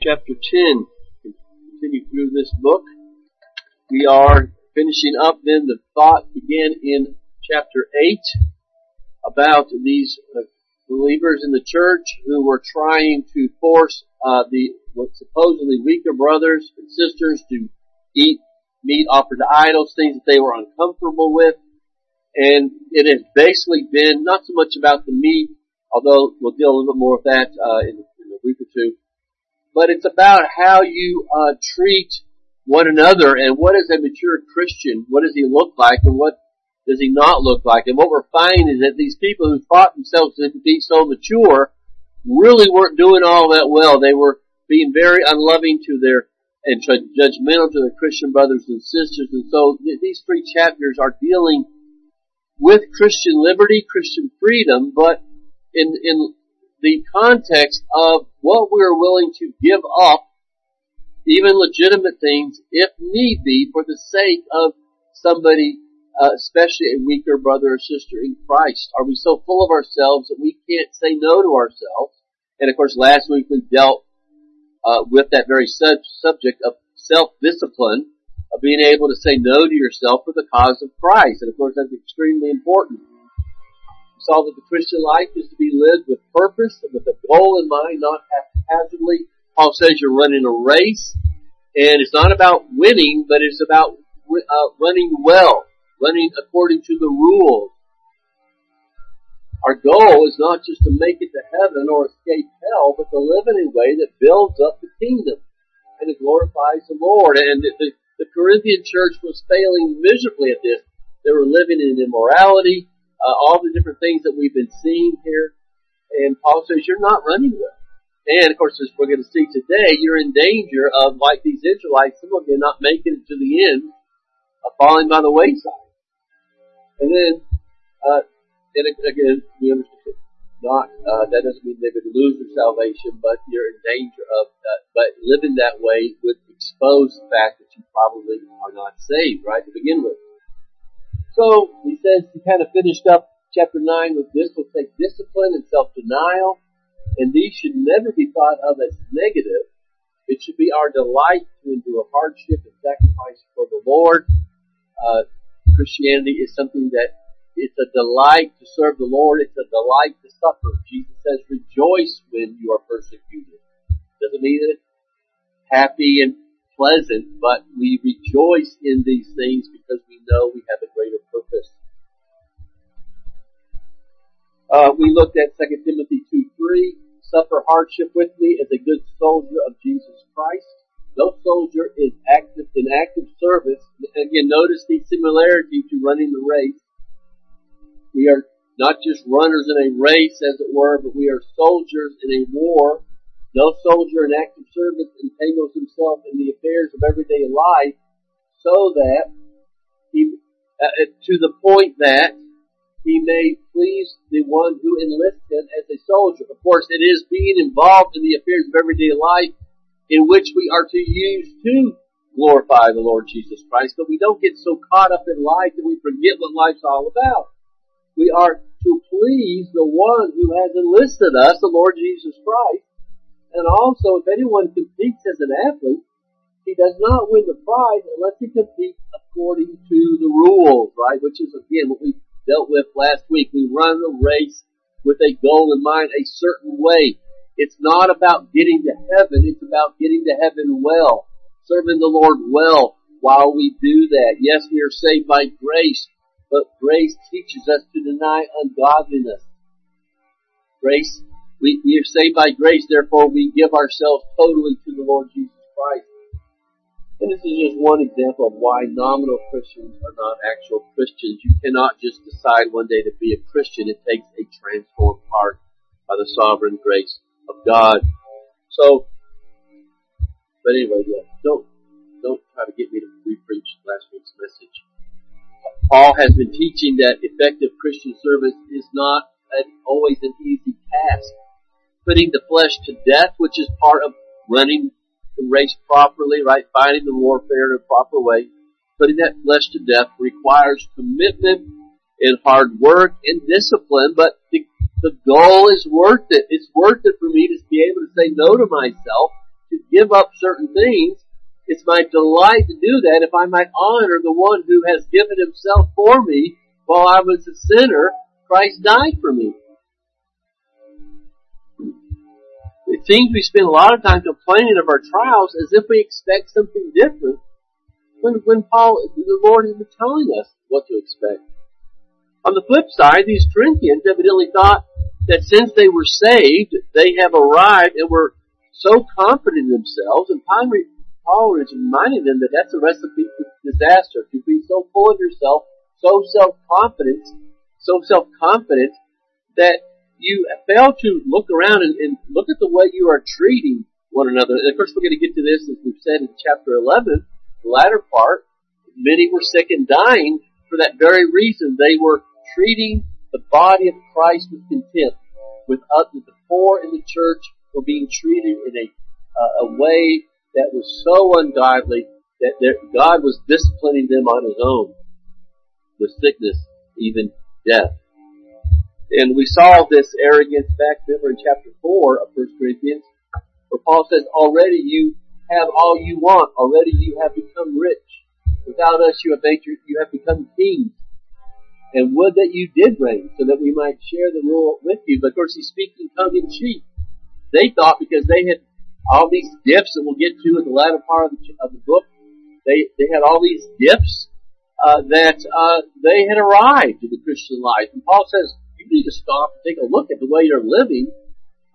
chapter 10. Continue through this book. We are finishing up then the thought began in chapter 8 about these uh, believers in the church who were trying to force uh, the what supposedly weaker brothers and sisters to eat meat offered to idols, things that they were uncomfortable with. And it has basically been not so much about the meat, although we'll deal a little bit more with that uh, in, in a week or two, but it's about how you uh, treat one another and what is a mature Christian, what does he look like and what does he not look like? And what we're finding is that these people who thought themselves to be so mature really weren't doing all that well. They were being very unloving to their and judgmental to their Christian brothers and sisters. And so these three chapters are dealing with Christian liberty, Christian freedom, but in, in the context of what we're willing to give up, even legitimate things, if need be, for the sake of somebody, uh, especially a weaker brother or sister in Christ. Are we so full of ourselves that we can't say no to ourselves? And of course, last week we dealt uh, with that very sub- subject of self-discipline, of being able to say no to yourself for the cause of Christ. And of course, that's extremely important saw that the Christian life is to be lived with purpose and with a goal in mind, not haphazardly. Paul says you're running a race, and it's not about winning, but it's about uh, running well, running according to the rules. Our goal is not just to make it to heaven or escape hell, but to live in a way that builds up the kingdom and it glorifies the Lord. And the, the Corinthian church was failing miserably at this. They were living in immorality uh, all the different things that we've been seeing here. And Paul says you're not running well. And of course, as we're going to see today, you're in danger of, like these Israelites, some of you not making it to the end, of falling by the wayside. And then, uh, and again, we understand not uh, that doesn't mean going to lose their salvation, but you're in danger of. Uh, but living that way would expose the fact that you probably are not saved, right to begin with. So he says he kind of finished up chapter 9 with this. We'll take discipline and self-denial, and these should never be thought of as negative. It should be our delight to endure hardship and sacrifice for the Lord. Uh, Christianity is something that it's a delight to serve the Lord. It's a delight to suffer. Jesus says, rejoice when you are persecuted. Doesn't mean that it's happy and pleasant, but we rejoice in these things because we know we have a greater purpose. Uh, we looked at 2 Timothy 2 3. Suffer hardship with me as a good soldier of Jesus Christ. No soldier is active in active service. Again, notice the similarity to running the race. We are not just runners in a race, as it were, but we are soldiers in a war no soldier in active service entangles himself in the affairs of everyday life so that he, uh, uh, to the point that he may please the one who enlists him as a soldier. Of course, it is being involved in the affairs of everyday life in which we are to use to glorify the Lord Jesus Christ, but we don't get so caught up in life that we forget what life's all about. We are to please the one who has enlisted us, the Lord Jesus Christ, and also, if anyone competes as an athlete, he does not win the prize unless he competes according to the rules, right? Which is again what we dealt with last week. We run the race with a goal in mind, a certain way. It's not about getting to heaven, it's about getting to heaven well, serving the Lord well while we do that. Yes, we are saved by grace, but grace teaches us to deny ungodliness. Grace we, we are saved by grace, therefore we give ourselves totally to the Lord Jesus Christ. And this is just one example of why nominal Christians are not actual Christians. You cannot just decide one day to be a Christian. It takes a transformed heart by the sovereign grace of God. So, but anyway, yeah, don't, don't try to get me to repreach last week's message. Paul has been teaching that effective Christian service is not always an easy task putting the flesh to death, which is part of running the race properly, right? Fighting the warfare in a proper way. Putting that flesh to death requires commitment and hard work and discipline, but the, the goal is worth it. It's worth it for me to be able to say no to myself, to give up certain things, it's my delight to do that if I might honor the one who has given himself for me while I was a sinner. Christ died for me. It seems we spend a lot of time complaining of our trials as if we expect something different when, when Paul, the Lord has been telling us what to expect. On the flip side, these Corinthians evidently thought that since they were saved, they have arrived and were so confident in themselves, and Paul is reminding them that that's a recipe for disaster, to be so full of yourself, so self-confident, so self-confident that you fail to look around and, and, look at the way you are treating one another. And of course, we're going to get to this as we've said in chapter 11, the latter part. Many were sick and dying for that very reason. They were treating the body of Christ with contempt, with others, the poor in the church were being treated in a, uh, a way that was so ungodly that God was disciplining them on His own with sickness, even death. And we saw this arrogance back remember in chapter 4 of 1 Corinthians, where Paul says, already you have all you want, already you have become rich. Without us you have, you have become kings and would that you did reign, so that we might share the rule with you. But of course, he's speaking tongue in cheek. They thought because they had all these gifts that we'll get to in the latter part of the, of the book, they they had all these gifts uh, that uh, they had arrived in the Christian life. And Paul says you need to stop and take a look at the way you're living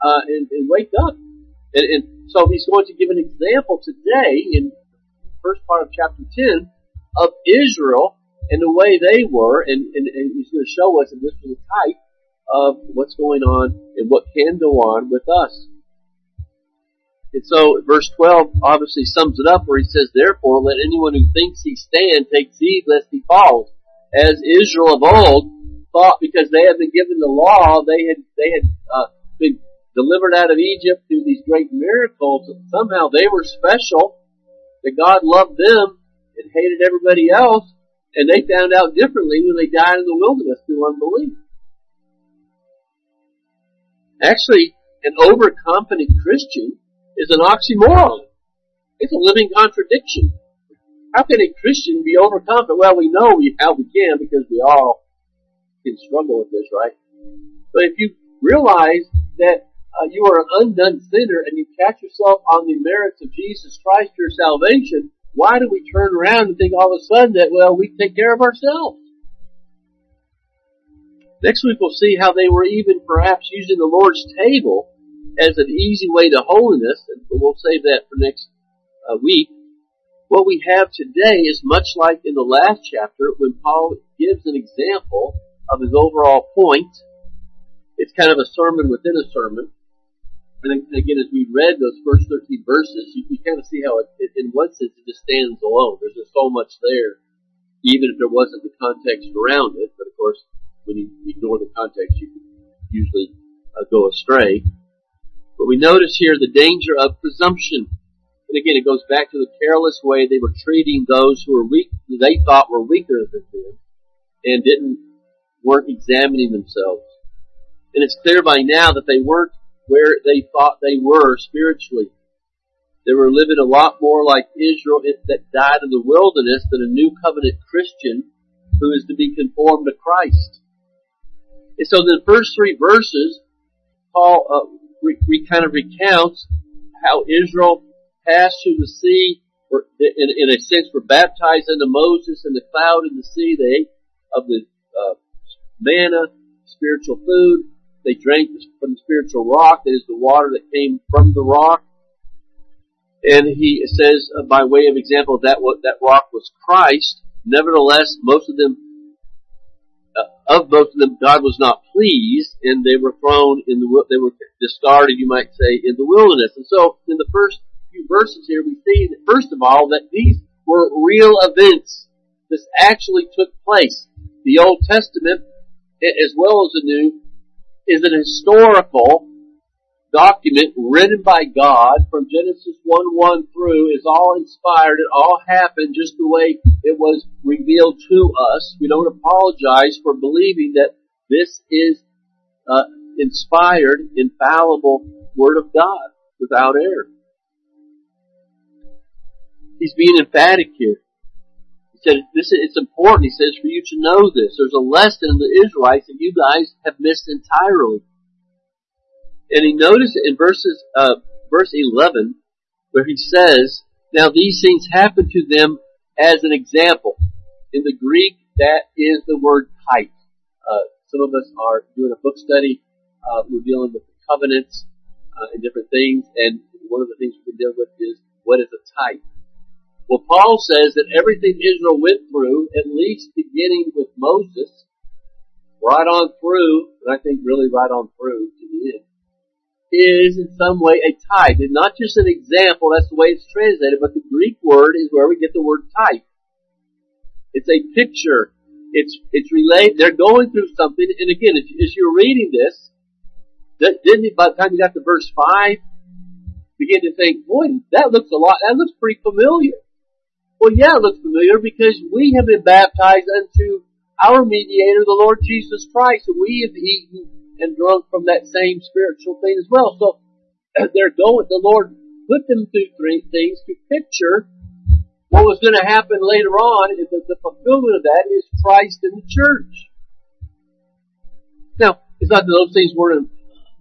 uh, and, and wake up. And, and so he's going to give an example today in the first part of chapter 10 of Israel and the way they were, and, and, and he's going to show us, and this is a type of what's going on and what can go on with us. And so verse 12 obviously sums it up where he says, Therefore let anyone who thinks he stand take heed lest he falls. As Israel of old thought because they had been given the law, they had, they had uh, been delivered out of Egypt through these great miracles, and somehow they were special, that God loved them and hated everybody else, and they found out differently when they died in the wilderness through unbelief. Actually, an overconfident Christian is an oxymoron. It's a living contradiction. How can a Christian be overconfident? Well, we know how we can because we all can struggle with this, right? But if you realize that uh, you are an undone sinner and you catch yourself on the merits of Jesus Christ, your salvation, why do we turn around and think all of a sudden that, well, we take care of ourselves? Next week we'll see how they were even perhaps using the Lord's table as an easy way to holiness, and we'll save that for next uh, week. What we have today is much like in the last chapter when Paul gives an example of his overall point. It's kind of a sermon within a sermon. And again, as we read those first 13 verses, you, you kind of see how it, it, in one sense, it just stands alone. There's just so much there, even if there wasn't the context around it. But of course, when you ignore the context, you usually uh, go astray. But we notice here the danger of presumption. And again, it goes back to the careless way they were treating those who were weak, they thought were weaker than them, and didn't weren't examining themselves. And it's clear by now that they weren't where they thought they were spiritually. They were living a lot more like Israel that died in the wilderness than a new covenant Christian who is to be conformed to Christ. And so the first three verses, Paul uh, re, re, kind of recounts how Israel passed through the sea, or in, in a sense were baptized into Moses in the cloud in the sea. They of the manna, spiritual food. They drank from the spiritual rock, that is the water that came from the rock. And he says, uh, by way of example, that what that rock was Christ. Nevertheless, most of them, uh, of most of them, God was not pleased, and they were thrown in the, they were discarded, you might say, in the wilderness. And so, in the first few verses here, we see, that, first of all, that these were real events. This actually took place. The Old Testament, as well as the New, is an historical document written by God from Genesis 1-1 through is all inspired. It all happened just the way it was revealed to us. We don't apologize for believing that this is uh, inspired, infallible Word of God without error. he's being emphatic here. Said, this is, it's important. He says for you to know this. There's a lesson in the Israelites that you guys have missed entirely. And he noticed in verses, uh, verse 11, where he says, now these things happen to them as an example. In the Greek, that is the word type. Uh, some of us are doing a book study. Uh, we're dealing with the covenants uh, and different things, and one of the things we can deal with is what is a type. Well, Paul says that everything Israel went through, at least beginning with Moses, right on through, and I think really right on through to the end, is in some way a type. And not just an example, that's the way it's translated, but the Greek word is where we get the word type. It's a picture. It's, it's related, they're going through something, and again, as you're reading this, didn't it, by the time you got to verse 5, begin to think, boy, that looks a lot, that looks pretty familiar. Well, yeah, it looks familiar because we have been baptized unto our mediator, the Lord Jesus Christ, and we have eaten and drunk from that same spiritual thing as well. So they're going, the Lord put them through three things to picture what was going to happen later on. The, the fulfillment of that is Christ in the church. Now, it's not that those things were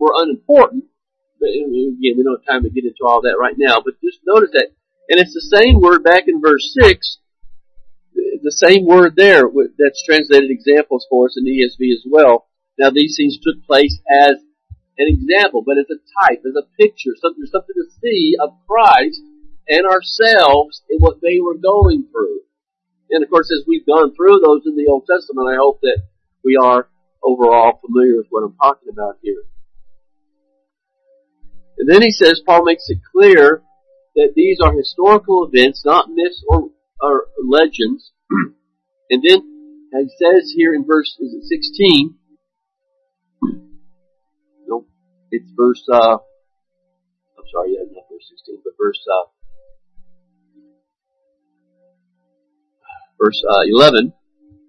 were unimportant, but again, we don't have time to get into all that right now. But just notice that, and it's the same word back in verse six, the same word there that's translated examples for us in the ESV as well. Now these things took place as an example, but as a type, as a picture, something, something to see of Christ and ourselves in what they were going through. And of course, as we've gone through those in the Old Testament, I hope that we are overall familiar with what I'm talking about here. And then he says, Paul makes it clear that these are historical events, not myths or, or legends. and then he says here in verse, is it 16? It's verse, uh, I'm sorry, yeah, not verse 16, but verse, uh, verse uh, 11.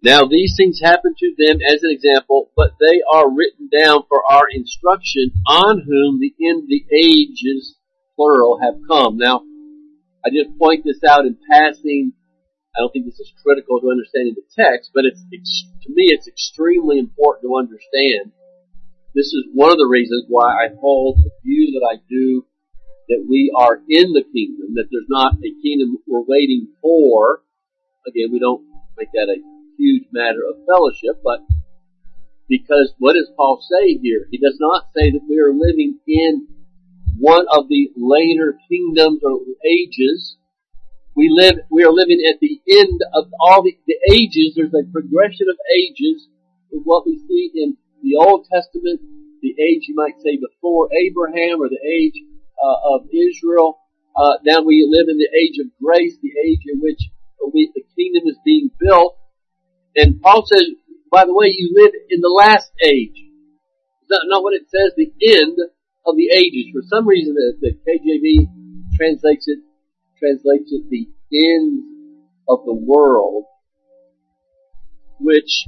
Now these things happen to them as an example, but they are written down for our instruction on whom the end of the ages, plural, have come. Now, I just point this out in passing. I don't think this is critical to understanding the text, but it's, it's to me it's extremely important to understand this is one of the reasons why I hold the view that I do that we are in the kingdom, that there's not a kingdom we're waiting for. Again, we don't make that a huge matter of fellowship, but because what does Paul say here? He does not say that we are living in one of the later kingdoms or ages. We live, we are living at the end of all the, the ages. There's a progression of ages with what we see in the Old Testament, the age you might say before Abraham or the age uh, of Israel. Uh, now we live in the age of grace, the age in which we, the kingdom is being built. And Paul says, by the way, you live in the last age. That not what it says? The end of the ages. For some reason, the, the KJV translates it translates it the end of the world, which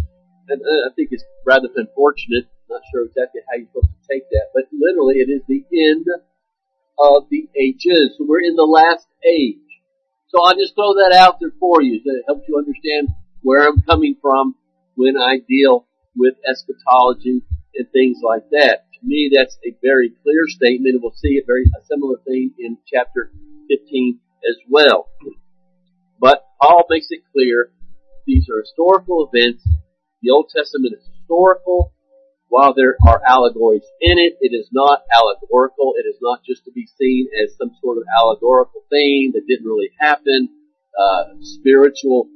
and uh, I think is rather unfortunate. Not sure exactly how you're supposed to take that, but literally it is the end of the ages. So we're in the last age. So I'll just throw that out there for you so it helps you understand where I'm coming from when I deal with eschatology and things like that. To me, that's a very clear statement, we'll see a very a similar thing in chapter 15 as well. But Paul makes it clear these are historical events the Old Testament is historical. While there are allegories in it, it is not allegorical. It is not just to be seen as some sort of allegorical thing that didn't really happen. Uh, spiritual,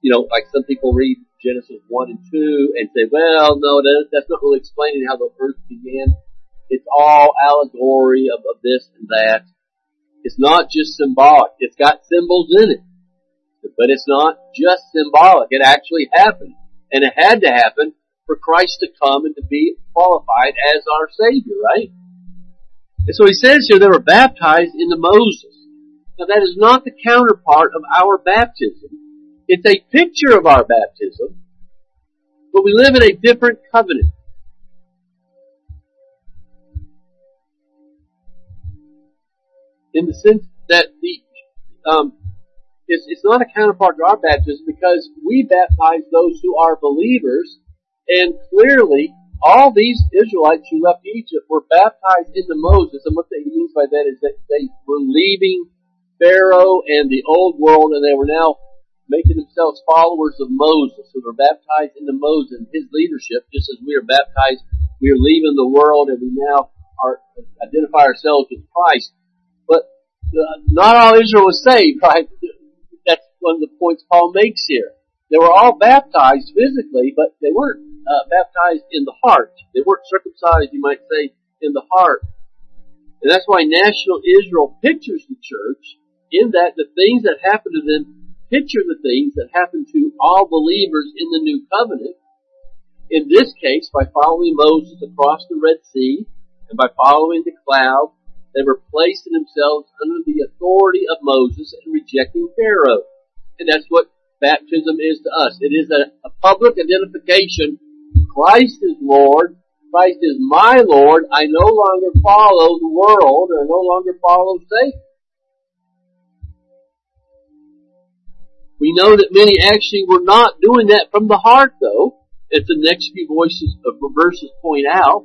you know, like some people read Genesis 1 and 2 and say, well, no, that's not really explaining how the earth began. It's all allegory of, of this and that. It's not just symbolic. It's got symbols in it. But it's not just symbolic. It actually happened. And it had to happen for Christ to come and to be qualified as our Savior, right? And so he says here they were baptized into Moses. Now that is not the counterpart of our baptism. It's a picture of our baptism, but we live in a different covenant. In the sense that the um, it's, it's not a counterpart to our baptism because we baptize those who are believers, and clearly all these Israelites who left Egypt were baptized into Moses, and what he means by that is that they were leaving Pharaoh and the old world, and they were now making themselves followers of Moses. So they're baptized into Moses and his leadership, just as we are baptized. We are leaving the world, and we now are identify ourselves with Christ. But uh, not all Israel was saved, right? That's one of the points Paul makes here. They were all baptized physically, but they weren't uh, baptized in the heart. They weren't circumcised, you might say, in the heart. And that's why national Israel pictures the church in that the things that happened to them picture the things that happen to all believers in the new covenant. In this case, by following Moses across the Red Sea and by following the cloud, they were placing themselves under the authority of Moses and rejecting Pharaoh. And that's what baptism is to us. It is a, a public identification. Christ is Lord. Christ is my Lord. I no longer follow the world. I no longer follow Satan. We know that many actually were not doing that from the heart though, as the next few voices of verses point out.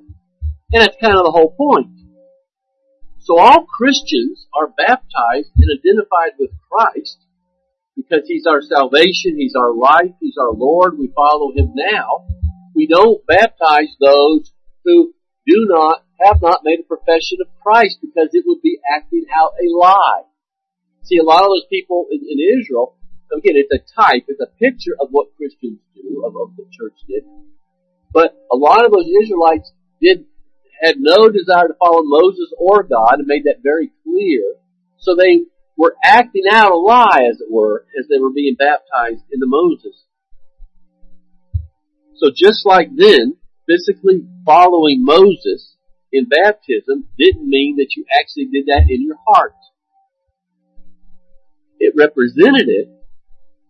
And that's kind of the whole point. So all Christians are baptized and identified with Christ because He's our salvation, He's our life, He's our Lord, we follow Him now. We don't baptize those who do not, have not made a profession of Christ because it would be acting out a lie. See, a lot of those people in, in Israel, again, it's a type, it's a picture of what Christians do, of, what the church did. But a lot of those Israelites did, had no desire to follow Moses or God and made that very clear. So they were acting out a lie, as it were, as they were being baptized into Moses. So just like then, physically following Moses in baptism didn't mean that you actually did that in your heart. It represented it,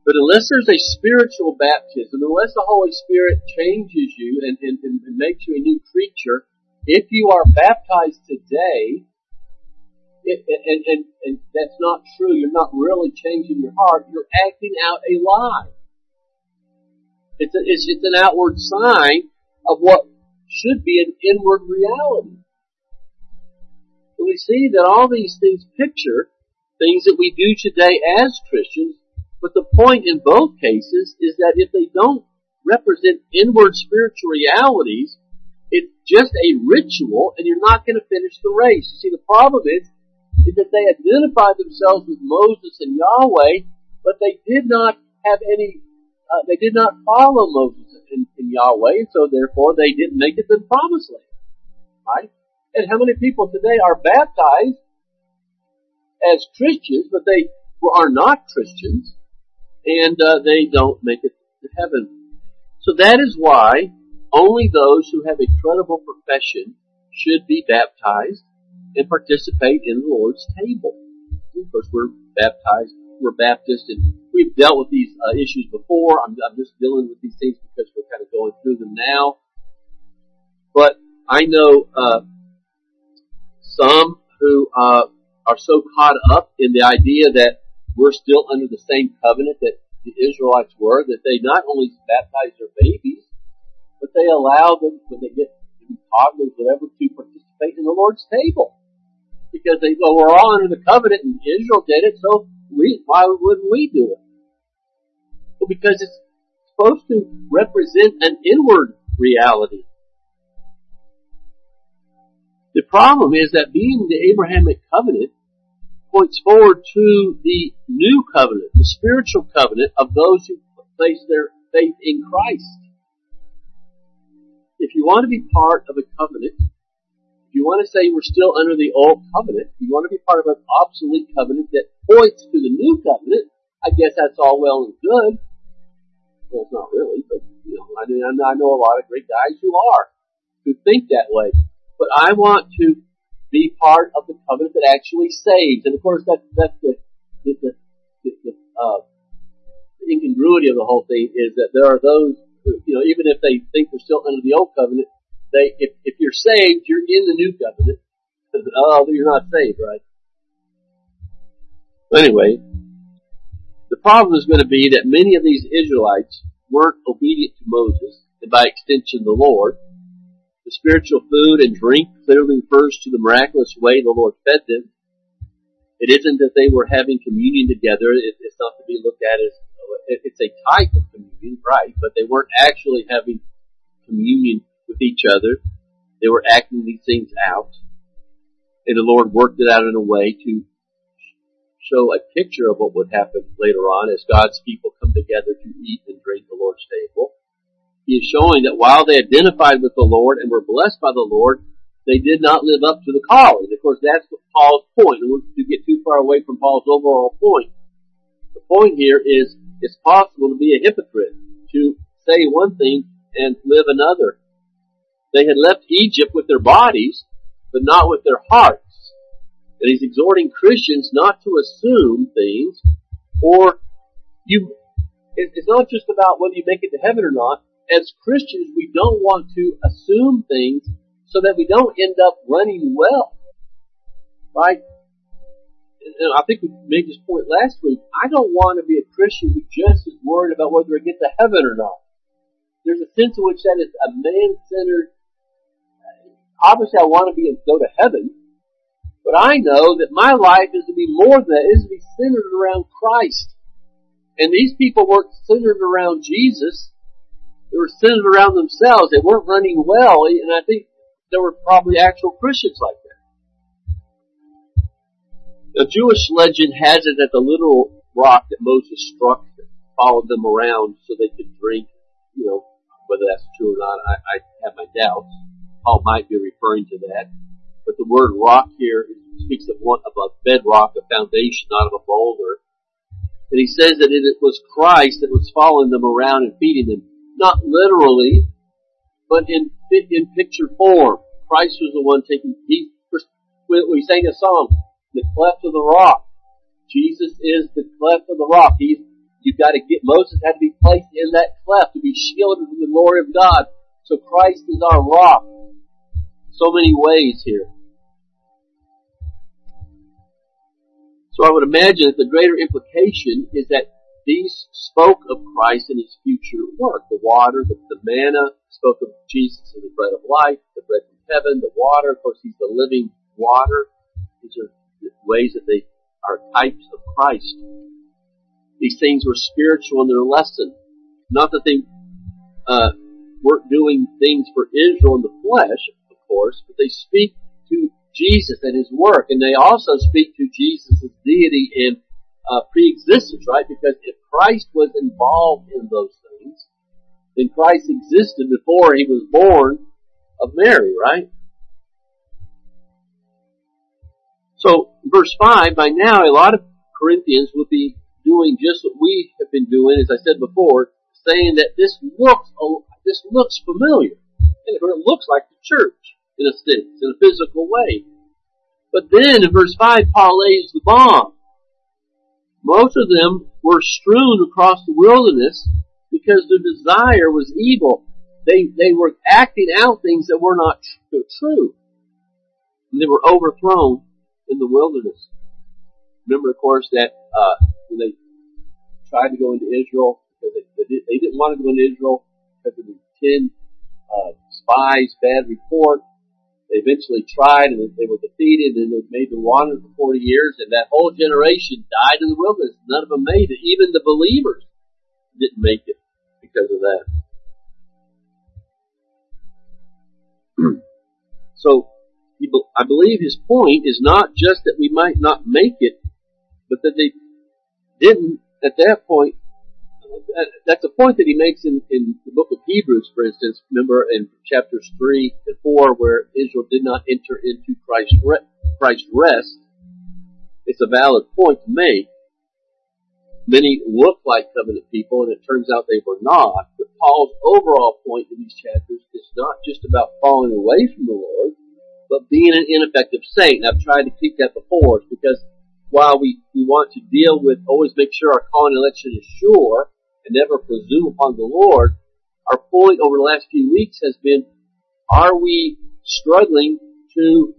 but unless there's a spiritual baptism, unless the Holy Spirit changes you and, and, and makes you a new creature, if you are baptized today, it, and, and, and that's not true, you're not really changing your heart, you're acting out a lie. It's, a, it's just an outward sign of what should be an inward reality. And we see that all these things picture things that we do today as Christians, but the point in both cases is that if they don't represent inward spiritual realities, it's just a ritual and you're not going to finish the race. You see, the problem is, is that they identified themselves with Moses and Yahweh, but they did not have any, uh, they did not follow Moses and, in Yahweh, and so therefore they didn't make it to the promised land. Right? And how many people today are baptized as Christians, but they are not Christians, and uh, they don't make it to heaven. So that is why only those who have a credible profession should be baptized and participate in the Lord's table. Of course, we're baptized, we're Baptist, and we've dealt with these uh, issues before. I'm, I'm just dealing with these things because we're kind of going through them now. But I know uh, some who uh, are so caught up in the idea that we're still under the same covenant that the Israelites were that they not only baptize their babies, but they allow them when they get to be toddlers, whatever, to participate in the Lord's table. Because they go, we're all under the covenant and Israel did it, so we, why wouldn't we do it? Well, because it's supposed to represent an inward reality. The problem is that being the Abrahamic covenant points forward to the new covenant, the spiritual covenant of those who place their faith in Christ. If you want to be part of a covenant, if you want to say we're still under the old covenant, you want to be part of an obsolete covenant that points to the new covenant, I guess that's all well and good. Well, it's not really, but you know, I mean, I know a lot of great guys who are, who think that way. But I want to be part of the covenant that actually saves. And of course, that, that's the, the, the, the, uh, incongruity of the whole thing is that there are those who, you know, even if they think they're still under the old covenant, they, if, if you're saved, you're in the new covenant. Oh, you're not saved, right? Anyway, the problem is going to be that many of these Israelites weren't obedient to Moses, and by extension the Lord. The spiritual food and drink clearly refers to the miraculous way the Lord fed them. It isn't that they were having communion together. it's not to be looked at as it's a type of communion, right? But they weren't actually having communion with each other. They were acting these things out. And the Lord worked it out in a way to show a picture of what would happen later on as God's people come together to eat and drink the Lord's table. He is showing that while they identified with the Lord and were blessed by the Lord, they did not live up to the calling. Of course, that's Paul's point. And to get too far away from Paul's overall point. The point here is it's possible to be a hypocrite, to say one thing and live another. They had left Egypt with their bodies, but not with their hearts. And he's exhorting Christians not to assume things, or you, it's not just about whether you make it to heaven or not. As Christians, we don't want to assume things so that we don't end up running well. Right? and I think we made this point last week, I don't want to be a Christian who just is worried about whether I get to heaven or not. There's a sense in which that is a man-centered, obviously I want to be go to heaven, but I know that my life is to be more than that, it is to be centered around Christ. And these people weren't centered around Jesus, they were centered around themselves, they weren't running well, and I think there were probably actual Christians like that. The Jewish legend has it that the literal rock that Moses struck followed them around so they could drink. You know, whether that's true or not, I, I have my doubts. Paul might be referring to that. But the word rock here speaks of one of a bedrock, a foundation, not of a boulder. And he says that it was Christ that was following them around and feeding them. Not literally, but in in picture form. Christ was the one taking. He we sang a song the cleft of the rock. Jesus is the cleft of the rock. He's, you've got to get, Moses had to be placed in that cleft to be shielded from the glory of God. So Christ is our rock. So many ways here. So I would imagine that the greater implication is that these spoke of Christ and his future work. The water, the, the manna spoke of Jesus as the bread of life, the bread from heaven, the water, of course he's the living water. These are ways that they are types of Christ. These things were spiritual in their lesson. Not that they uh, weren't doing things for Israel in the flesh, of course, but they speak to Jesus and His work, and they also speak to Jesus' deity and uh, pre-existence, right? Because if Christ was involved in those things, then Christ existed before He was born of Mary, right? So, verse 5, by now a lot of Corinthians will be doing just what we have been doing, as I said before, saying that this looks, this looks familiar. And it looks like the church, in a sense, in a physical way. But then in verse 5, Paul lays the bomb. Most of them were strewn across the wilderness because their desire was evil. They, they were acting out things that were not true. And they were overthrown in the wilderness. Remember, of course, that uh, when they tried to go into Israel, because they, they didn't want to go into Israel because of the ten uh, spies' bad report. They eventually tried and they were defeated and they made them wander for 40 years and that whole generation died in the wilderness. None of them made it. Even the believers didn't make it because of that. so I believe his point is not just that we might not make it, but that they didn't at that point. That's a point that he makes in, in the book of Hebrews, for instance. Remember in chapters three and four, where Israel did not enter into Christ's Christ's rest. It's a valid point to make. Many look like covenant people, and it turns out they were not. But Paul's overall point in these chapters is not just about falling away from the Lord, but being an ineffective saint. And I've tried to keep that before us because while we, we want to deal with, always make sure our calling election is sure and never presume upon the Lord, our point over the last few weeks has been, are we struggling to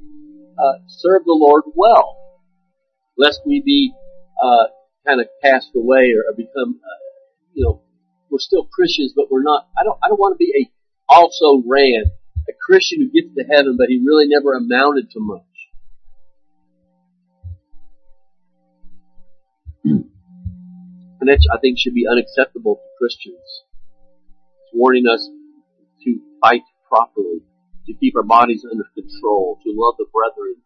uh, serve the Lord well? Lest we be uh, kind of cast away or, become, uh, you know, we're still Christians, but we're not. I don't. I don't want to be a also ran a Christian who gets to heaven, but he really never amounted to much. I think should be unacceptable to Christians. It's warning us to fight properly, to keep our bodies under control, to love the brethren,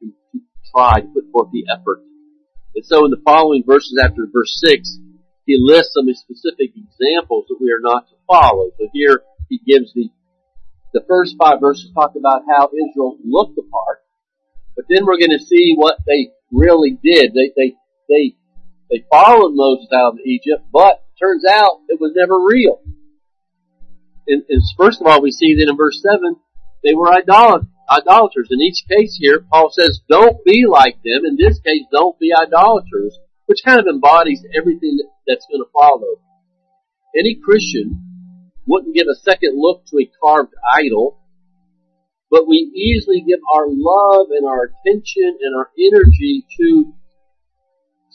to, to try to put forth the effort. And so in the following verses after verse 6, he lists some specific examples that we are not to follow. So here he gives the the first five verses talk about how Israel looked the part, but then we're going to see what they really did. They they they they followed Moses out of Egypt, but turns out it was never real. And, and first of all, we see that in verse seven they were idolat- idolaters. In each case here, Paul says, "Don't be like them." In this case, don't be idolaters, which kind of embodies everything that's going to follow. Any Christian wouldn't give a second look to a carved idol, but we easily give our love and our attention and our energy to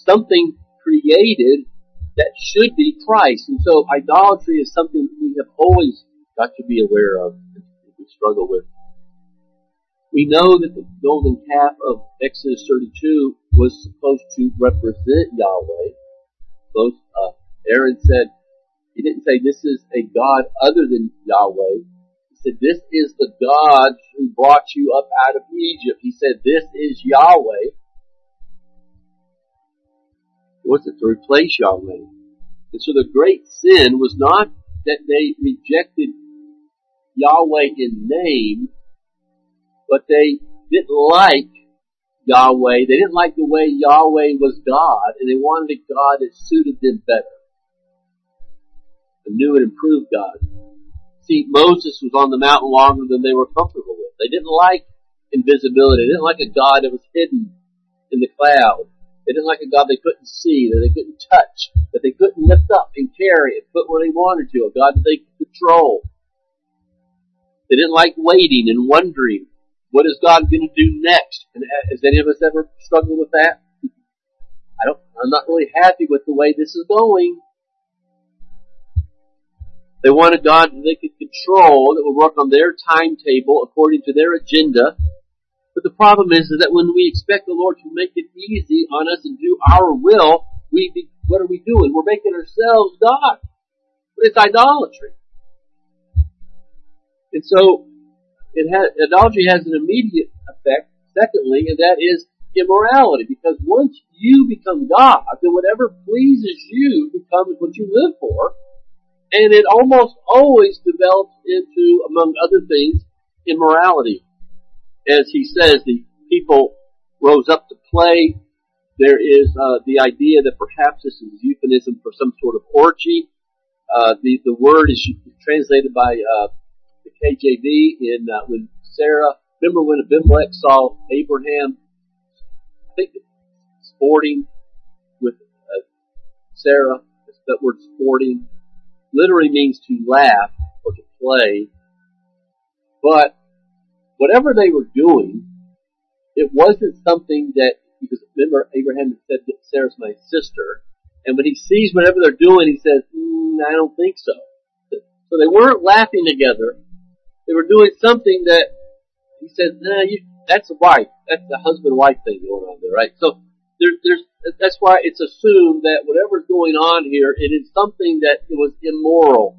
something created that should be Christ. And so idolatry is something we have always got to be aware of and we struggle with. We know that the golden calf of Exodus 32 was supposed to represent Yahweh. Both uh, Aaron said, he didn't say this is a God other than Yahweh. He said this is the God who brought you up out of Egypt. He said this is Yahweh. Was it to replace Yahweh? And so the great sin was not that they rejected Yahweh in name, but they didn't like Yahweh. They didn't like the way Yahweh was God, and they wanted a God that suited them better a new and improved God. See, Moses was on the mountain longer than they were comfortable with. They didn't like invisibility. They didn't like a God that was hidden in the cloud. They didn't like a God they couldn't see, that they couldn't touch, that they couldn't lift up and carry and put where they wanted to, a God that they could control. They didn't like waiting and wondering, what is God going to do next? And uh, has any of us ever struggled with that? I don't, I'm not really happy with the way this is going. They wanted God that they could control, that would work on their timetable according to their agenda. But the problem is, is that when we expect the Lord to make it easy on us and do our will, we be, what are we doing? We're making ourselves God. But it's idolatry. And so, it has, idolatry has an immediate effect, secondly, and that is immorality. Because once you become God, then whatever pleases you becomes what you live for, and it almost always develops into, among other things, immorality. As he says, the people rose up to play. There is uh, the idea that perhaps this is euphemism for some sort of orgy. Uh, the the word is translated by uh, the KJV in uh, when Sarah. Remember when Abimelech saw Abraham? I think sporting with uh, Sarah. That word sporting literally means to laugh or to play. But whatever they were doing, it wasn't something that, because remember Abraham said that Sarah's my sister, and when he sees whatever they're doing, he says, mm, I don't think so. So they weren't laughing together. They were doing something that he said, nah, you, that's a wife. That's the husband-wife thing going on there, right? So there, there's that's why it's assumed that whatever's going on here, it is something that it was immoral.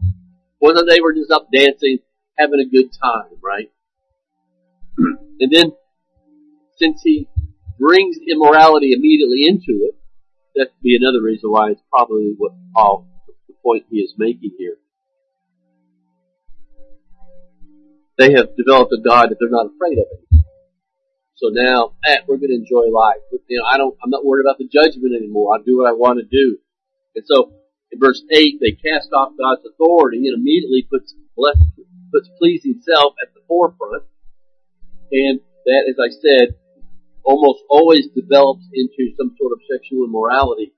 Whether they were just up dancing, having a good time, right? And then, since he brings immorality immediately into it, that could be another reason why it's probably what Paul, the point he is making here. They have developed a God that they're not afraid of anymore. So now, eh, we're going to enjoy life. You know, I don't, I'm not worried about the judgment anymore. I do what I want to do. And so, in verse 8, they cast off God's authority and immediately puts, puts pleasing self at the forefront. And that, as I said, almost always develops into some sort of sexual immorality.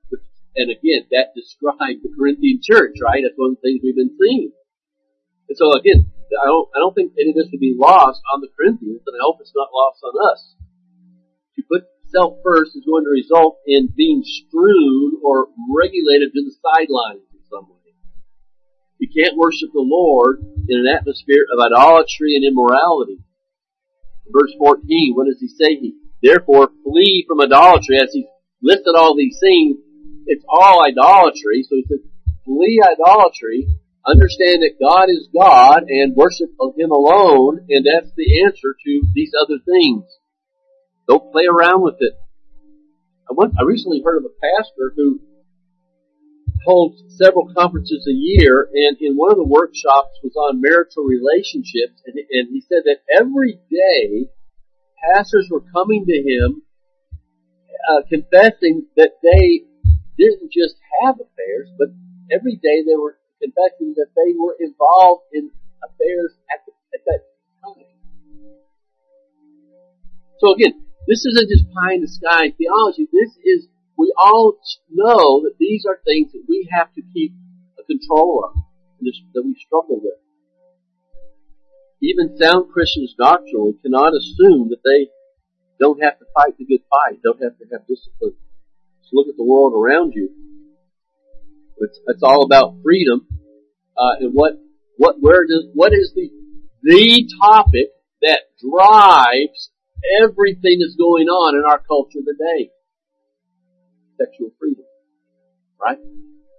And again, that describes the Corinthian church, right? That's one of the things we've been seeing. And so again, I don't, I don't think any of this would be lost on the Corinthians, and I hope it's not lost on us. To put self first is going to result in being strewn or regulated to the sidelines in some way. You can't worship the Lord in an atmosphere of idolatry and immorality. Verse 14, what does he say? He, therefore flee from idolatry as he listed all these things. It's all idolatry. So he says, flee idolatry, understand that God is God and worship of Him alone, and that's the answer to these other things. Don't play around with it. I, went, I recently heard of a pastor who holds several conferences a year, and in one of the workshops was on marital relationships, and, and he said that every day pastors were coming to him uh, confessing that they didn't just have affairs, but every day they were confessing that they were involved in affairs at, the, at that time. So again, this isn't just pie in the sky theology. This is, we all know that these are things that we have to keep a control of, that we struggle with. Even sound Christians doctrinally cannot assume that they don't have to fight the good fight, don't have to have discipline. Just look at the world around you. It's, it's all about freedom, uh, and what, what, where does, what is the, the topic that drives everything that's going on in our culture today. Sexual freedom. Right?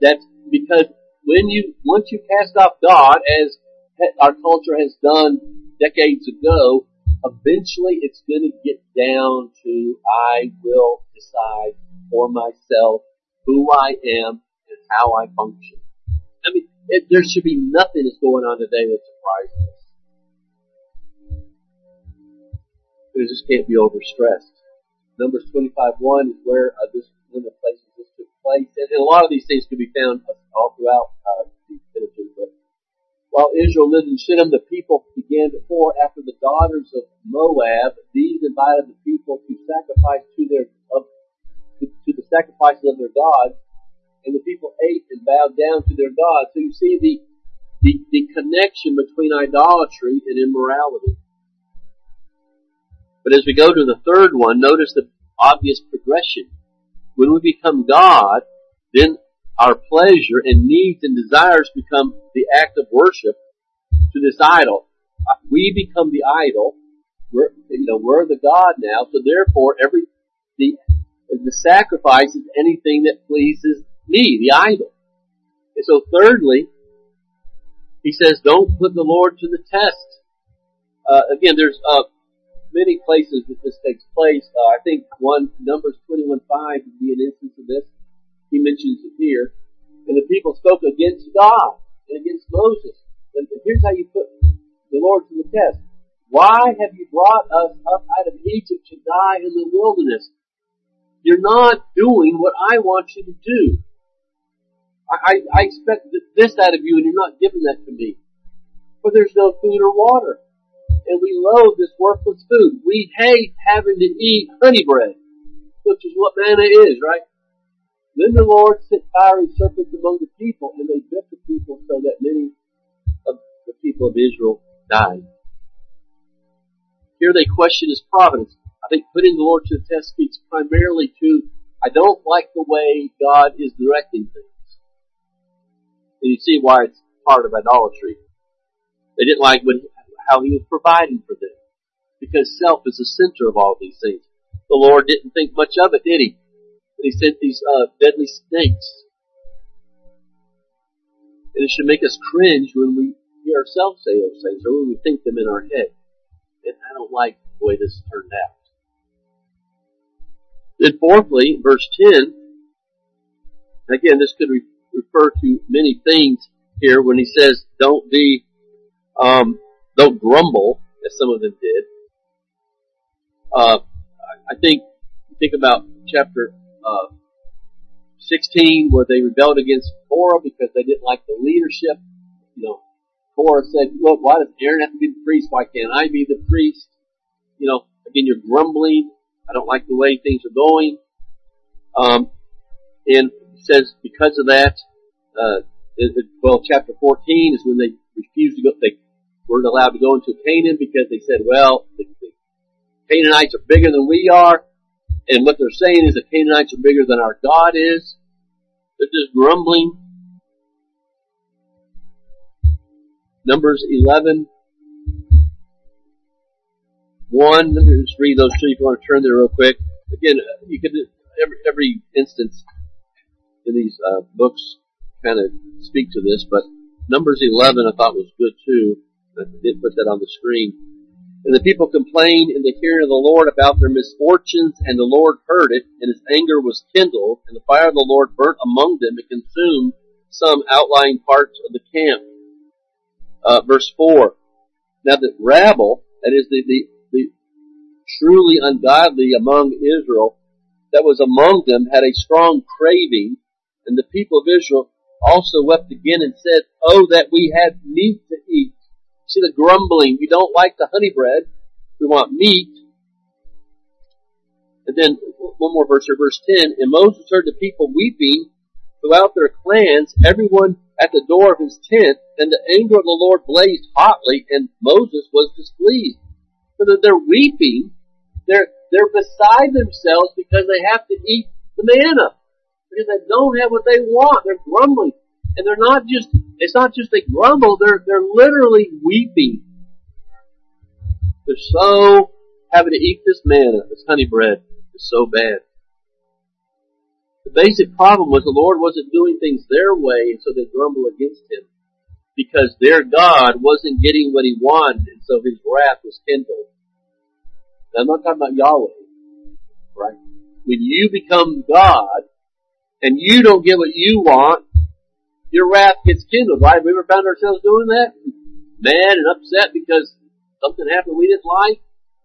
That's because when you, once you cast off God, as our culture has done decades ago, eventually it's gonna get down to I will decide for myself who I am and how I function. I mean, it, there should be nothing that's going on today that surprises us. We just can't be overstressed. Numbers 25:1 is where uh, this of the places this took place, and, and, a lot of these things can be found all throughout uh, the Pentateuch. But while Israel lived in Shittim, the people began to pour after the daughters of Moab. These invited the people to sacrifice to their of, to, to the sacrifices of their gods, and the people ate and bowed down to their gods. So you see the the, the connection between idolatry and immorality. But as we go to the third one, notice the obvious progression. When we become God, then our pleasure and needs and desires become the act of worship to this idol. Uh, we become the idol. We're, you know, we're the God now, so therefore every, the, the sacrifice is anything that pleases me, the idol. And so thirdly, he says, don't put the Lord to the test. Uh, again, there's, uh, many places that this takes place. Uh, I think one Numbers twenty one five would be an instance of this. He mentions it here. And the people spoke against God and against Moses. And here's how you put the Lord to the test. Why have you brought us up out of Egypt to die in the wilderness? You're not doing what I want you to do. I, I, I expect this out of you and you're not giving that to me. But there's no food or water and we loathe this worthless food. We hate having to eat honey bread, which is what manna is, right? Then the Lord sent fiery serpents among the people, and they bit the people so that many of the people of Israel died. Here they question his providence. I think putting the Lord to the test speaks primarily to, I don't like the way God is directing things. And you see why it's part of idolatry. They didn't like when how he was providing for them. Because self is the center of all these things. The Lord didn't think much of it, did he? But he sent these uh, deadly snakes. And it should make us cringe when we hear ourselves say those things or when we think them in our head. And I don't like the way this turned out. Then fourthly, verse 10, again, this could re- refer to many things here when he says, don't be um, don't grumble, as some of them did. Uh, I think, think about chapter, uh, 16 where they rebelled against Korah because they didn't like the leadership. You know, Korah said, look, why does Aaron have to be the priest? Why can't I be the priest? You know, again, you're grumbling. I don't like the way things are going. Um, and it says because of that, uh, well, chapter 14 is when they refused to go, they weren't allowed to go into Canaan because they said, well, the, the Canaanites are bigger than we are. And what they're saying is the Canaanites are bigger than our God is. They're just grumbling. Numbers 11. 1. Let me just read those two if you want to turn there real quick. Again, you could, every, every instance in these uh, books kind of speak to this, but Numbers 11 I thought was good too. I didn't put that on the screen. And the people complained in the hearing of the Lord about their misfortunes, and the Lord heard it, and his anger was kindled, and the fire of the Lord burnt among them and consumed some outlying parts of the camp. Uh, verse 4. Now the rabble, that is the, the, the truly ungodly among Israel, that was among them had a strong craving, and the people of Israel also wept again and said, Oh, that we had meat to eat. See the grumbling. We don't like the honey bread. We want meat. And then one more verse here, verse 10. And Moses heard the people weeping throughout their clans, everyone at the door of his tent, and the anger of the Lord blazed hotly, and Moses was displeased. So that they're weeping, they're, they're beside themselves because they have to eat the manna because they don't have what they want. They're grumbling. And they're not just, it's not just they grumble, they're, they're literally weeping. They're so having to eat this manna, this honey bread, is so bad. The basic problem was the Lord wasn't doing things their way, and so they grumble against Him. Because their God wasn't getting what He wanted, and so His wrath was kindled. Now, I'm not talking about Yahweh, right? When you become God, and you don't get what you want, your wrath gets kindled, right? Have we ever found ourselves doing that? Mad and upset because something happened we didn't like?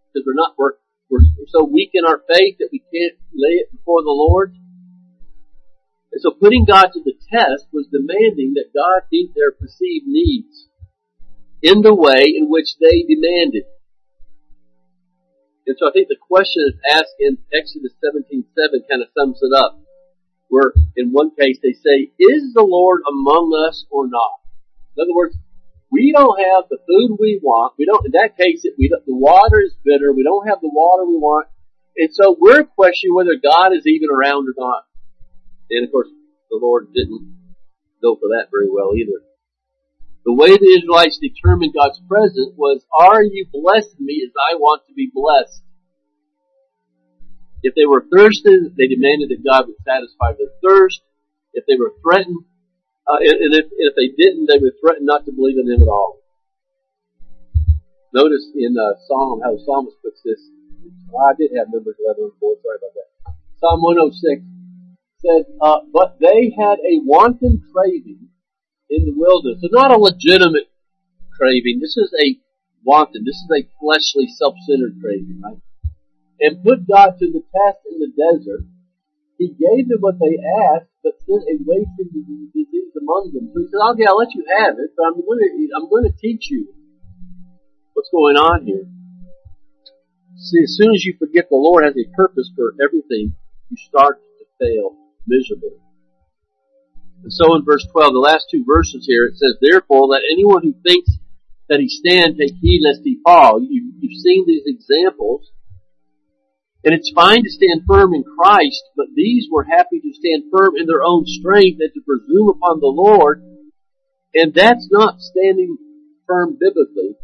Because we're not, we're, we're so weak in our faith that we can't lay it before the Lord? And so putting God to the test was demanding that God meet their perceived needs in the way in which they demanded. And so I think the question is asked in Exodus 17:7 kind of sums it up where in one case they say, is the Lord among us or not? In other words, we don't have the food we want. We don't, in that case, we the water is bitter. We don't have the water we want. And so we're questioning whether God is even around or not. And of course, the Lord didn't go for that very well either. The way the Israelites determined God's presence was, are you blessing me as I want to be blessed? If they were thirsty, they demanded that God would satisfy their thirst. If they were threatened, uh, and, if, if they didn't, they would threaten not to believe in Him at all. Notice in uh, Psalm how the psalmist puts this. Oh, I did have Numbers 11 and 4, sorry about that. Psalm 106 says, uh, but they had a wanton craving in the wilderness. So not a legitimate craving. This is a wanton. This is a fleshly, self-centered craving, right? And put God to the test in the desert. He gave them what they asked, but sent a wasting disease among them. So he said, "Okay, I'll let you have it, but I'm going to I'm going to teach you what's going on here." See, as soon as you forget the Lord has a purpose for everything, you start to fail miserably. And so in verse 12, the last two verses here, it says, Therefore, let anyone who thinks that he stand take heed lest he fall. You, you've seen these examples and it's fine to stand firm in Christ, but these were happy to stand firm in their own strength and to presume upon the Lord. And that's not standing firm biblically.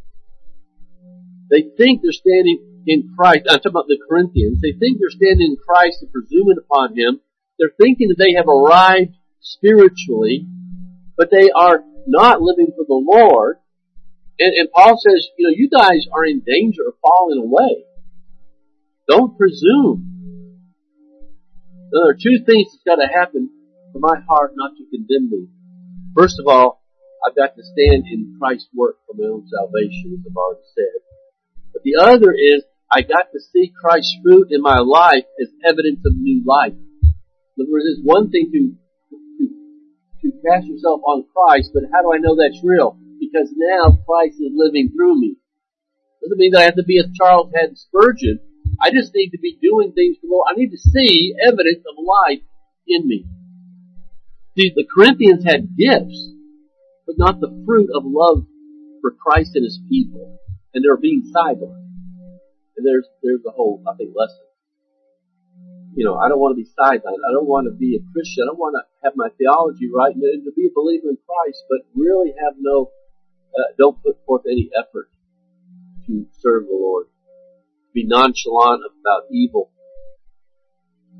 They think they're standing in Christ. I'm talking about the Corinthians. They think they're standing in Christ and presuming upon Him. They're thinking that they have arrived spiritually, but they are not living for the Lord. And, and Paul says, you know, you guys are in danger of falling away. Don't presume. There are two things that's got to happen for my heart not to condemn me. First of all, I've got to stand in Christ's work for my own salvation, as have already said. But the other is, I got to see Christ's fruit in my life as evidence of new life. In other words, it's one thing to, to, to cast yourself on Christ, but how do I know that's real? Because now Christ is living through me. Doesn't mean that I have to be as Charles Haddon Spurgeon, I just need to be doing things for the Lord. I need to see evidence of life in me. See, the Corinthians had gifts, but not the fruit of love for Christ and His people. And they're being sidelined. And there's, there's the whole, I think, lesson. you know, I don't want to be sidelined. I don't want to be a Christian. I don't want to have my theology right and to be a believer in Christ, but really have no, uh, don't put forth any effort to serve the Lord. Be nonchalant about evil.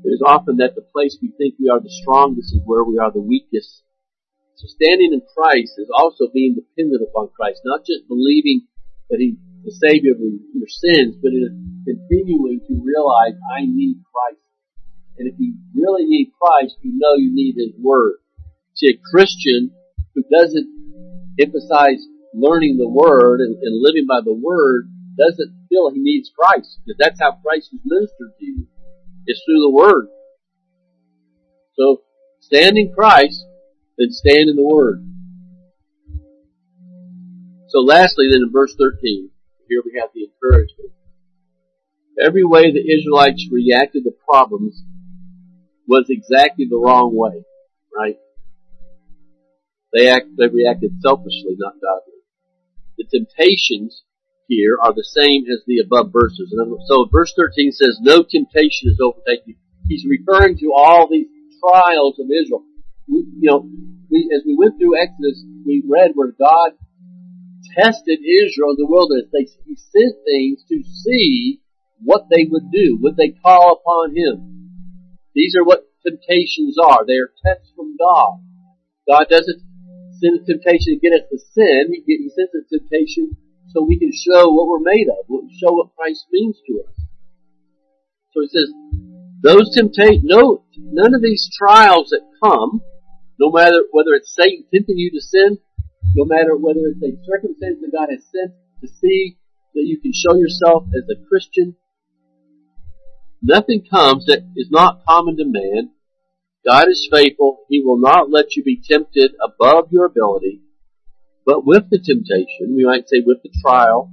It is often that the place we think we are the strongest is where we are the weakest. So standing in Christ is also being dependent upon Christ, not just believing that He's the Savior of your sins, but is continuing to realize I need Christ. And if you really need Christ, you know you need His Word. See, a Christian who doesn't emphasize learning the Word and, and living by the Word doesn't feel he needs Christ. Because that's how Christ is ministered to you. It's through the Word. So, stand in Christ, then stand in the Word. So lastly then in verse 13, here we have the encouragement. Every way the Israelites reacted to problems was exactly the wrong way, right? They act, they reacted selfishly, not godly. The temptations here are the same as the above verses. And So verse 13 says, no temptation is overtaken you. He's referring to all these trials of Israel. We, you know, we, as we went through Exodus, we read where God tested Israel in the wilderness. They, he sent things to see what they would do. Would they call upon Him? These are what temptations are. They are tests from God. God doesn't send a temptation to get us to sin. He, he sends a temptation so we can show what we're made of, show what Christ means to us. So he says, those temptations, no, none of these trials that come, no matter whether it's Satan tempting you to sin, no matter whether it's a circumstance that God has sent to see that you can show yourself as a Christian, nothing comes that is not common to man. God is faithful. He will not let you be tempted above your ability. But with the temptation, we might say with the trial,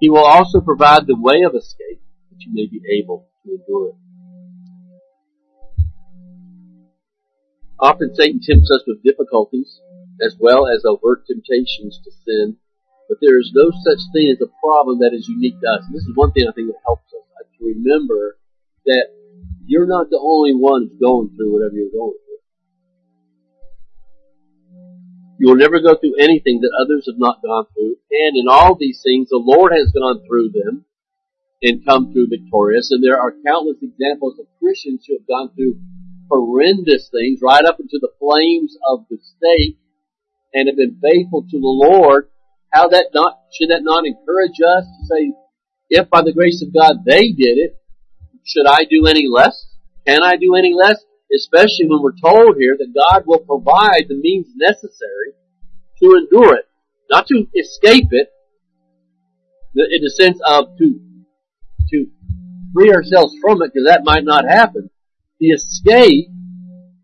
He will also provide the way of escape that you may be able to endure it. Often Satan tempts us with difficulties as well as overt temptations to sin, but there is no such thing as a problem that is unique to us. And this is one thing I think that helps us to remember that you're not the only one going through whatever you're going through. You will never go through anything that others have not gone through. And in all these things, the Lord has gone through them and come through victorious. And there are countless examples of Christians who have gone through horrendous things right up into the flames of the stake and have been faithful to the Lord. How that not, should that not encourage us to say, if by the grace of God they did it, should I do any less? Can I do any less? Especially when we're told here that God will provide the means necessary to endure it, not to escape it, in the sense of to to free ourselves from it, because that might not happen. The escape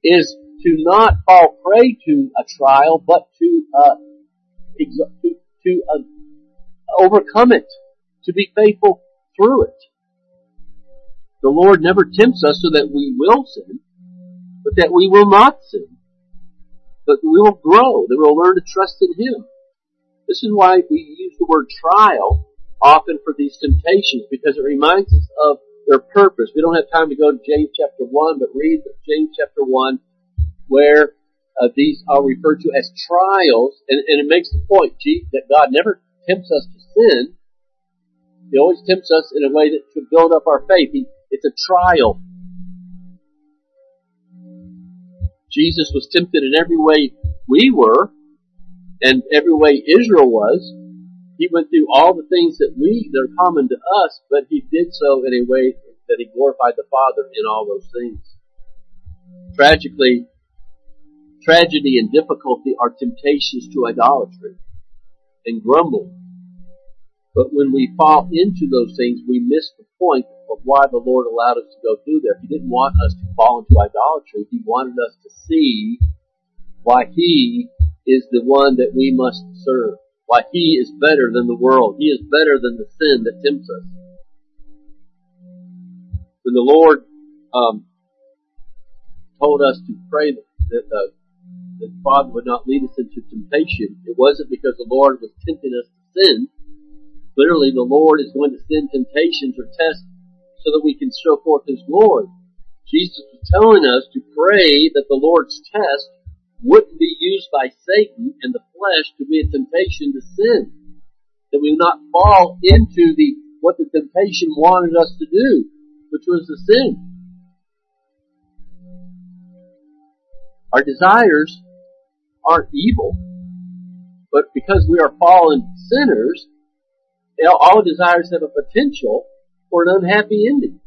is to not fall prey to a trial, but to uh, to, to uh, overcome it, to be faithful through it. The Lord never tempts us so that we will sin, but that we will not sin. But we will grow, that we will learn to trust in Him. This is why we use the word trial often for these temptations, because it reminds us of their purpose. We don't have time to go to James chapter 1, but read James chapter 1, where uh, these are referred to as trials, and, and it makes the point, gee, that God never tempts us to sin. He always tempts us in a way that to build up our faith. He, it's a trial. Jesus was tempted in every way we were, and every way Israel was. He went through all the things that we, that are common to us, but he did so in a way that he glorified the Father in all those things. Tragically, tragedy and difficulty are temptations to idolatry and grumble. But when we fall into those things, we miss the point of why the Lord allowed us to go through there. He didn't want us to fall into idolatry. He wanted us to see why He is the one that we must serve. Why He is better than the world. He is better than the sin that tempts us. When the Lord um, told us to pray that, that, uh, that Father would not lead us into temptation, it wasn't because the Lord was tempting us to sin. Clearly, the Lord is going to send temptations or tests so that we can show forth His glory. Jesus was telling us to pray that the Lord's test wouldn't be used by Satan and the flesh to be a temptation to sin. That we would not fall into the what the temptation wanted us to do, which was to sin. Our desires aren't evil, but because we are fallen sinners, all desires have a potential for an unhappy ending.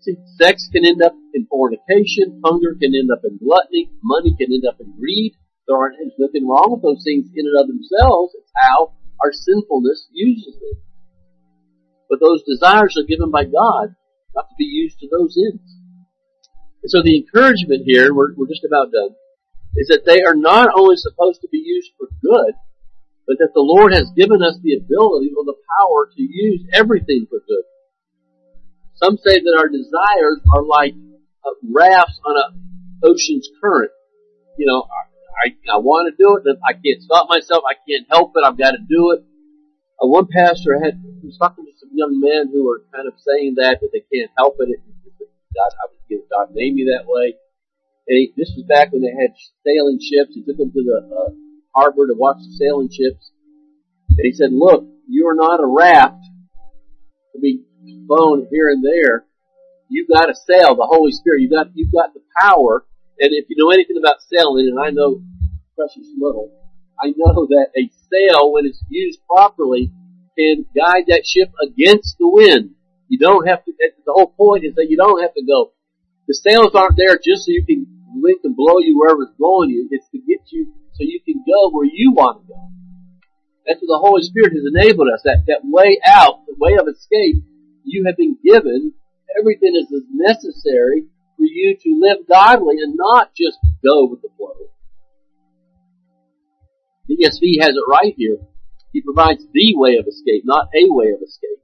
See, sex can end up in fornication, hunger can end up in gluttony, money can end up in greed. There aren't, there's nothing wrong with those things in and of themselves. It's how our sinfulness uses them. But those desires are given by God, not to be used to those ends. And so the encouragement here, we're, we're just about done, is that they are not only supposed to be used for good, but that the Lord has given us the ability or the power to use everything for good. Some say that our desires are like uh, rafts on an ocean's current. You know, I, I want to do it, I can't stop myself. I can't help it. I've got to do it. Uh, one pastor had he was talking to some young men who were kind of saying that that they can't help it. it God, I was given God made me that way. And he, this was back when they had sailing ships. He took them to the uh, harbor to watch the sailing ships. And he said, "Look, you are not a raft to be blown here and there. You've got to sail the Holy Spirit. You've got, you've got the power. And if you know anything about sailing, and I know precious little, I know that a sail, when it's used properly, can guide that ship against the wind. You don't have to, the whole point is that you don't have to go. The sails aren't there just so you can wind can blow you wherever it's blowing you. It's to get you so you can go where you want to go. That's what the Holy Spirit has enabled us. That, that way out, the way of escape, you have been given everything is necessary for you to live godly and not just go with the flow. The ESV has it right here. He provides the way of escape, not a way of escape.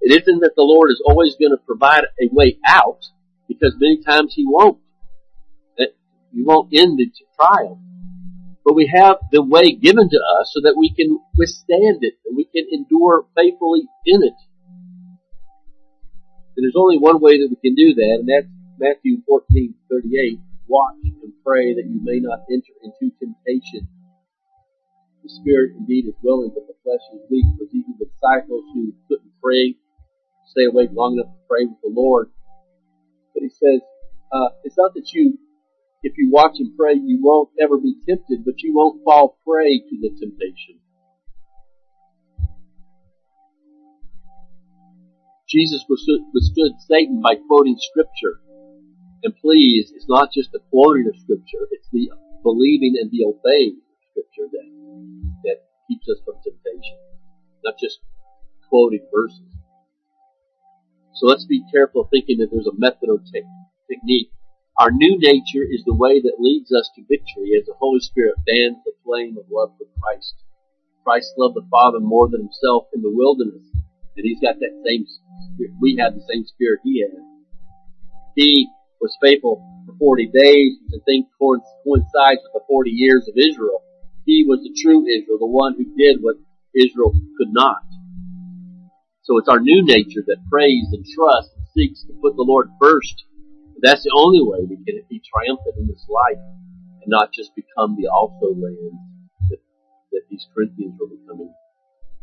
It isn't that the Lord is always going to provide a way out, because many times He won't. He won't end the trial. But we have the way given to us so that we can withstand it, and we can endure faithfully in it. And there's only one way that we can do that, and that's Matthew 14, 38. Watch and pray that you may not enter into temptation. The spirit indeed is willing, but the flesh is weak. Was even the disciples who couldn't pray, stay awake long enough to pray with the Lord. But he says, uh, it's not that you, if you watch and pray, you won't ever be tempted, but you won't fall prey to the temptation. Jesus withstood Satan by quoting scripture. And please, it's not just the quoting of scripture, it's the believing and the obeying of scripture that, that keeps us from temptation. Not just quoting verses. So let's be careful thinking that there's a method or te- technique. Our new nature is the way that leads us to victory as the Holy Spirit fans the flame of love for Christ. Christ loved the Father more than himself in the wilderness, and he's got that same spirit. we had the same spirit he had. He was faithful for 40 days, and think coincides with the 40 years of Israel. He was the true Israel, the one who did what Israel could not. So it's our new nature that prays and trusts and seeks to put the Lord first. That's the only way we can be triumphant in this life and not just become the also land that, that these Corinthians were becoming.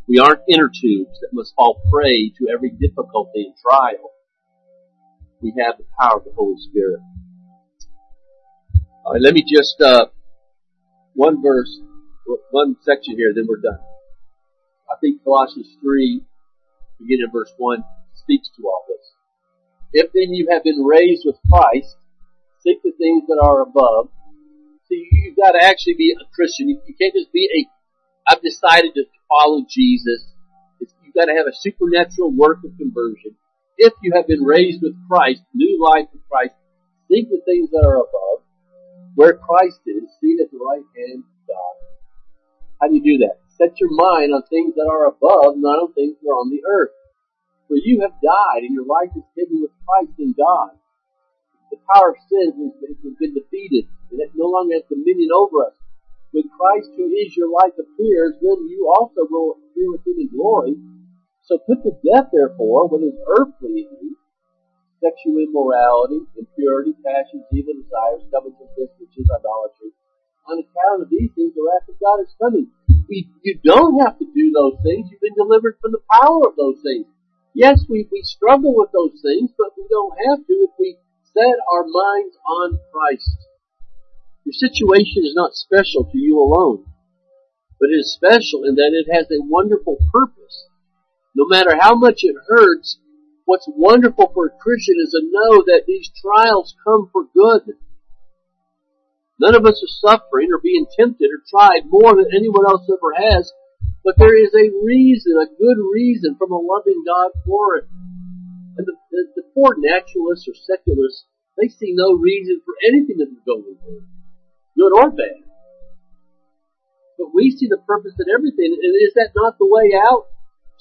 We aren't inner tubes that must fall prey to every difficulty and trial. We have the power of the Holy Spirit. All right, let me just uh, one verse, one section here, then we're done. I think Colossians three, beginning in verse one, speaks to all this. If then you have been raised with Christ, seek the things that are above. See, you've got to actually be a Christian. You can't just be a I've decided to follow Jesus. You've got to have a supernatural work of conversion. If you have been raised with Christ, new life with Christ, seek the things that are above, where Christ is, seated at the right hand of God. How do you do that? Set your mind on things that are above, not on things that are on the earth. For you have died, and your life is hidden with Christ in God. The power of sin has been defeated, and it no longer has dominion over us. When Christ, who is your life, appears, then you also will appear with him in glory. So put to death, therefore, what is earthly in you, sexual immorality, impurity, passions, evil desires, covetousness, which is idolatry. On account of these things, the wrath of God is coming. You don't have to do those things. You've been delivered from the power of those things. Yes, we, we struggle with those things, but we don't have to if we set our minds on Christ. Your situation is not special to you alone, but it is special in that it has a wonderful purpose. No matter how much it hurts, what's wonderful for a Christian is to know that these trials come for good. None of us are suffering or being tempted or tried more than anyone else ever has, but there is a reason, a good reason from a loving God for it. And the, the, the poor naturalists or secularists, they see no reason for anything that is going on, good or bad. But we see the purpose in everything, and is that not the way out?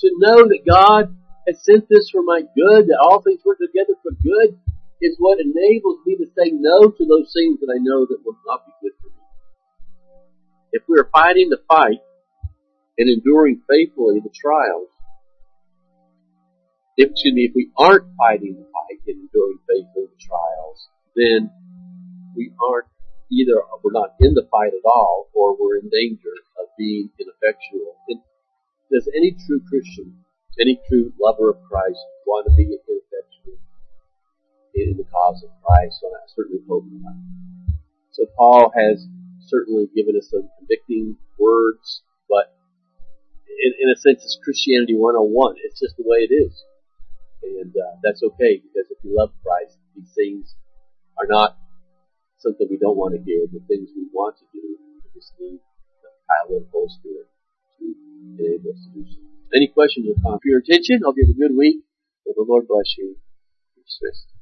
To know that God has sent this for my good, that all things work together for good, is what enables me to say no to those things that I know that will not be good for me. If we are fighting the fight and enduring faithfully the trials, if, excuse me, if we aren't fighting the fight and enduring faithfully the trials, then we aren't either we're not in the fight at all or we're in danger of being ineffectual. And does any true Christian any true lover of Christ want to be ineffectual in the cause of Christ? And I certainly hope not. So Paul has certainly given us some convicting words, but in, in a sense, it's Christianity 101. It's just the way it is. And uh, that's okay because if you love Christ, these things are not something we don't want to hear, the things we want to do. We just need the power of the Holy Spirit to enable us to do so. Any questions or comments? For your attention, I'll give you a good week. May the Lord bless you. Dismissed.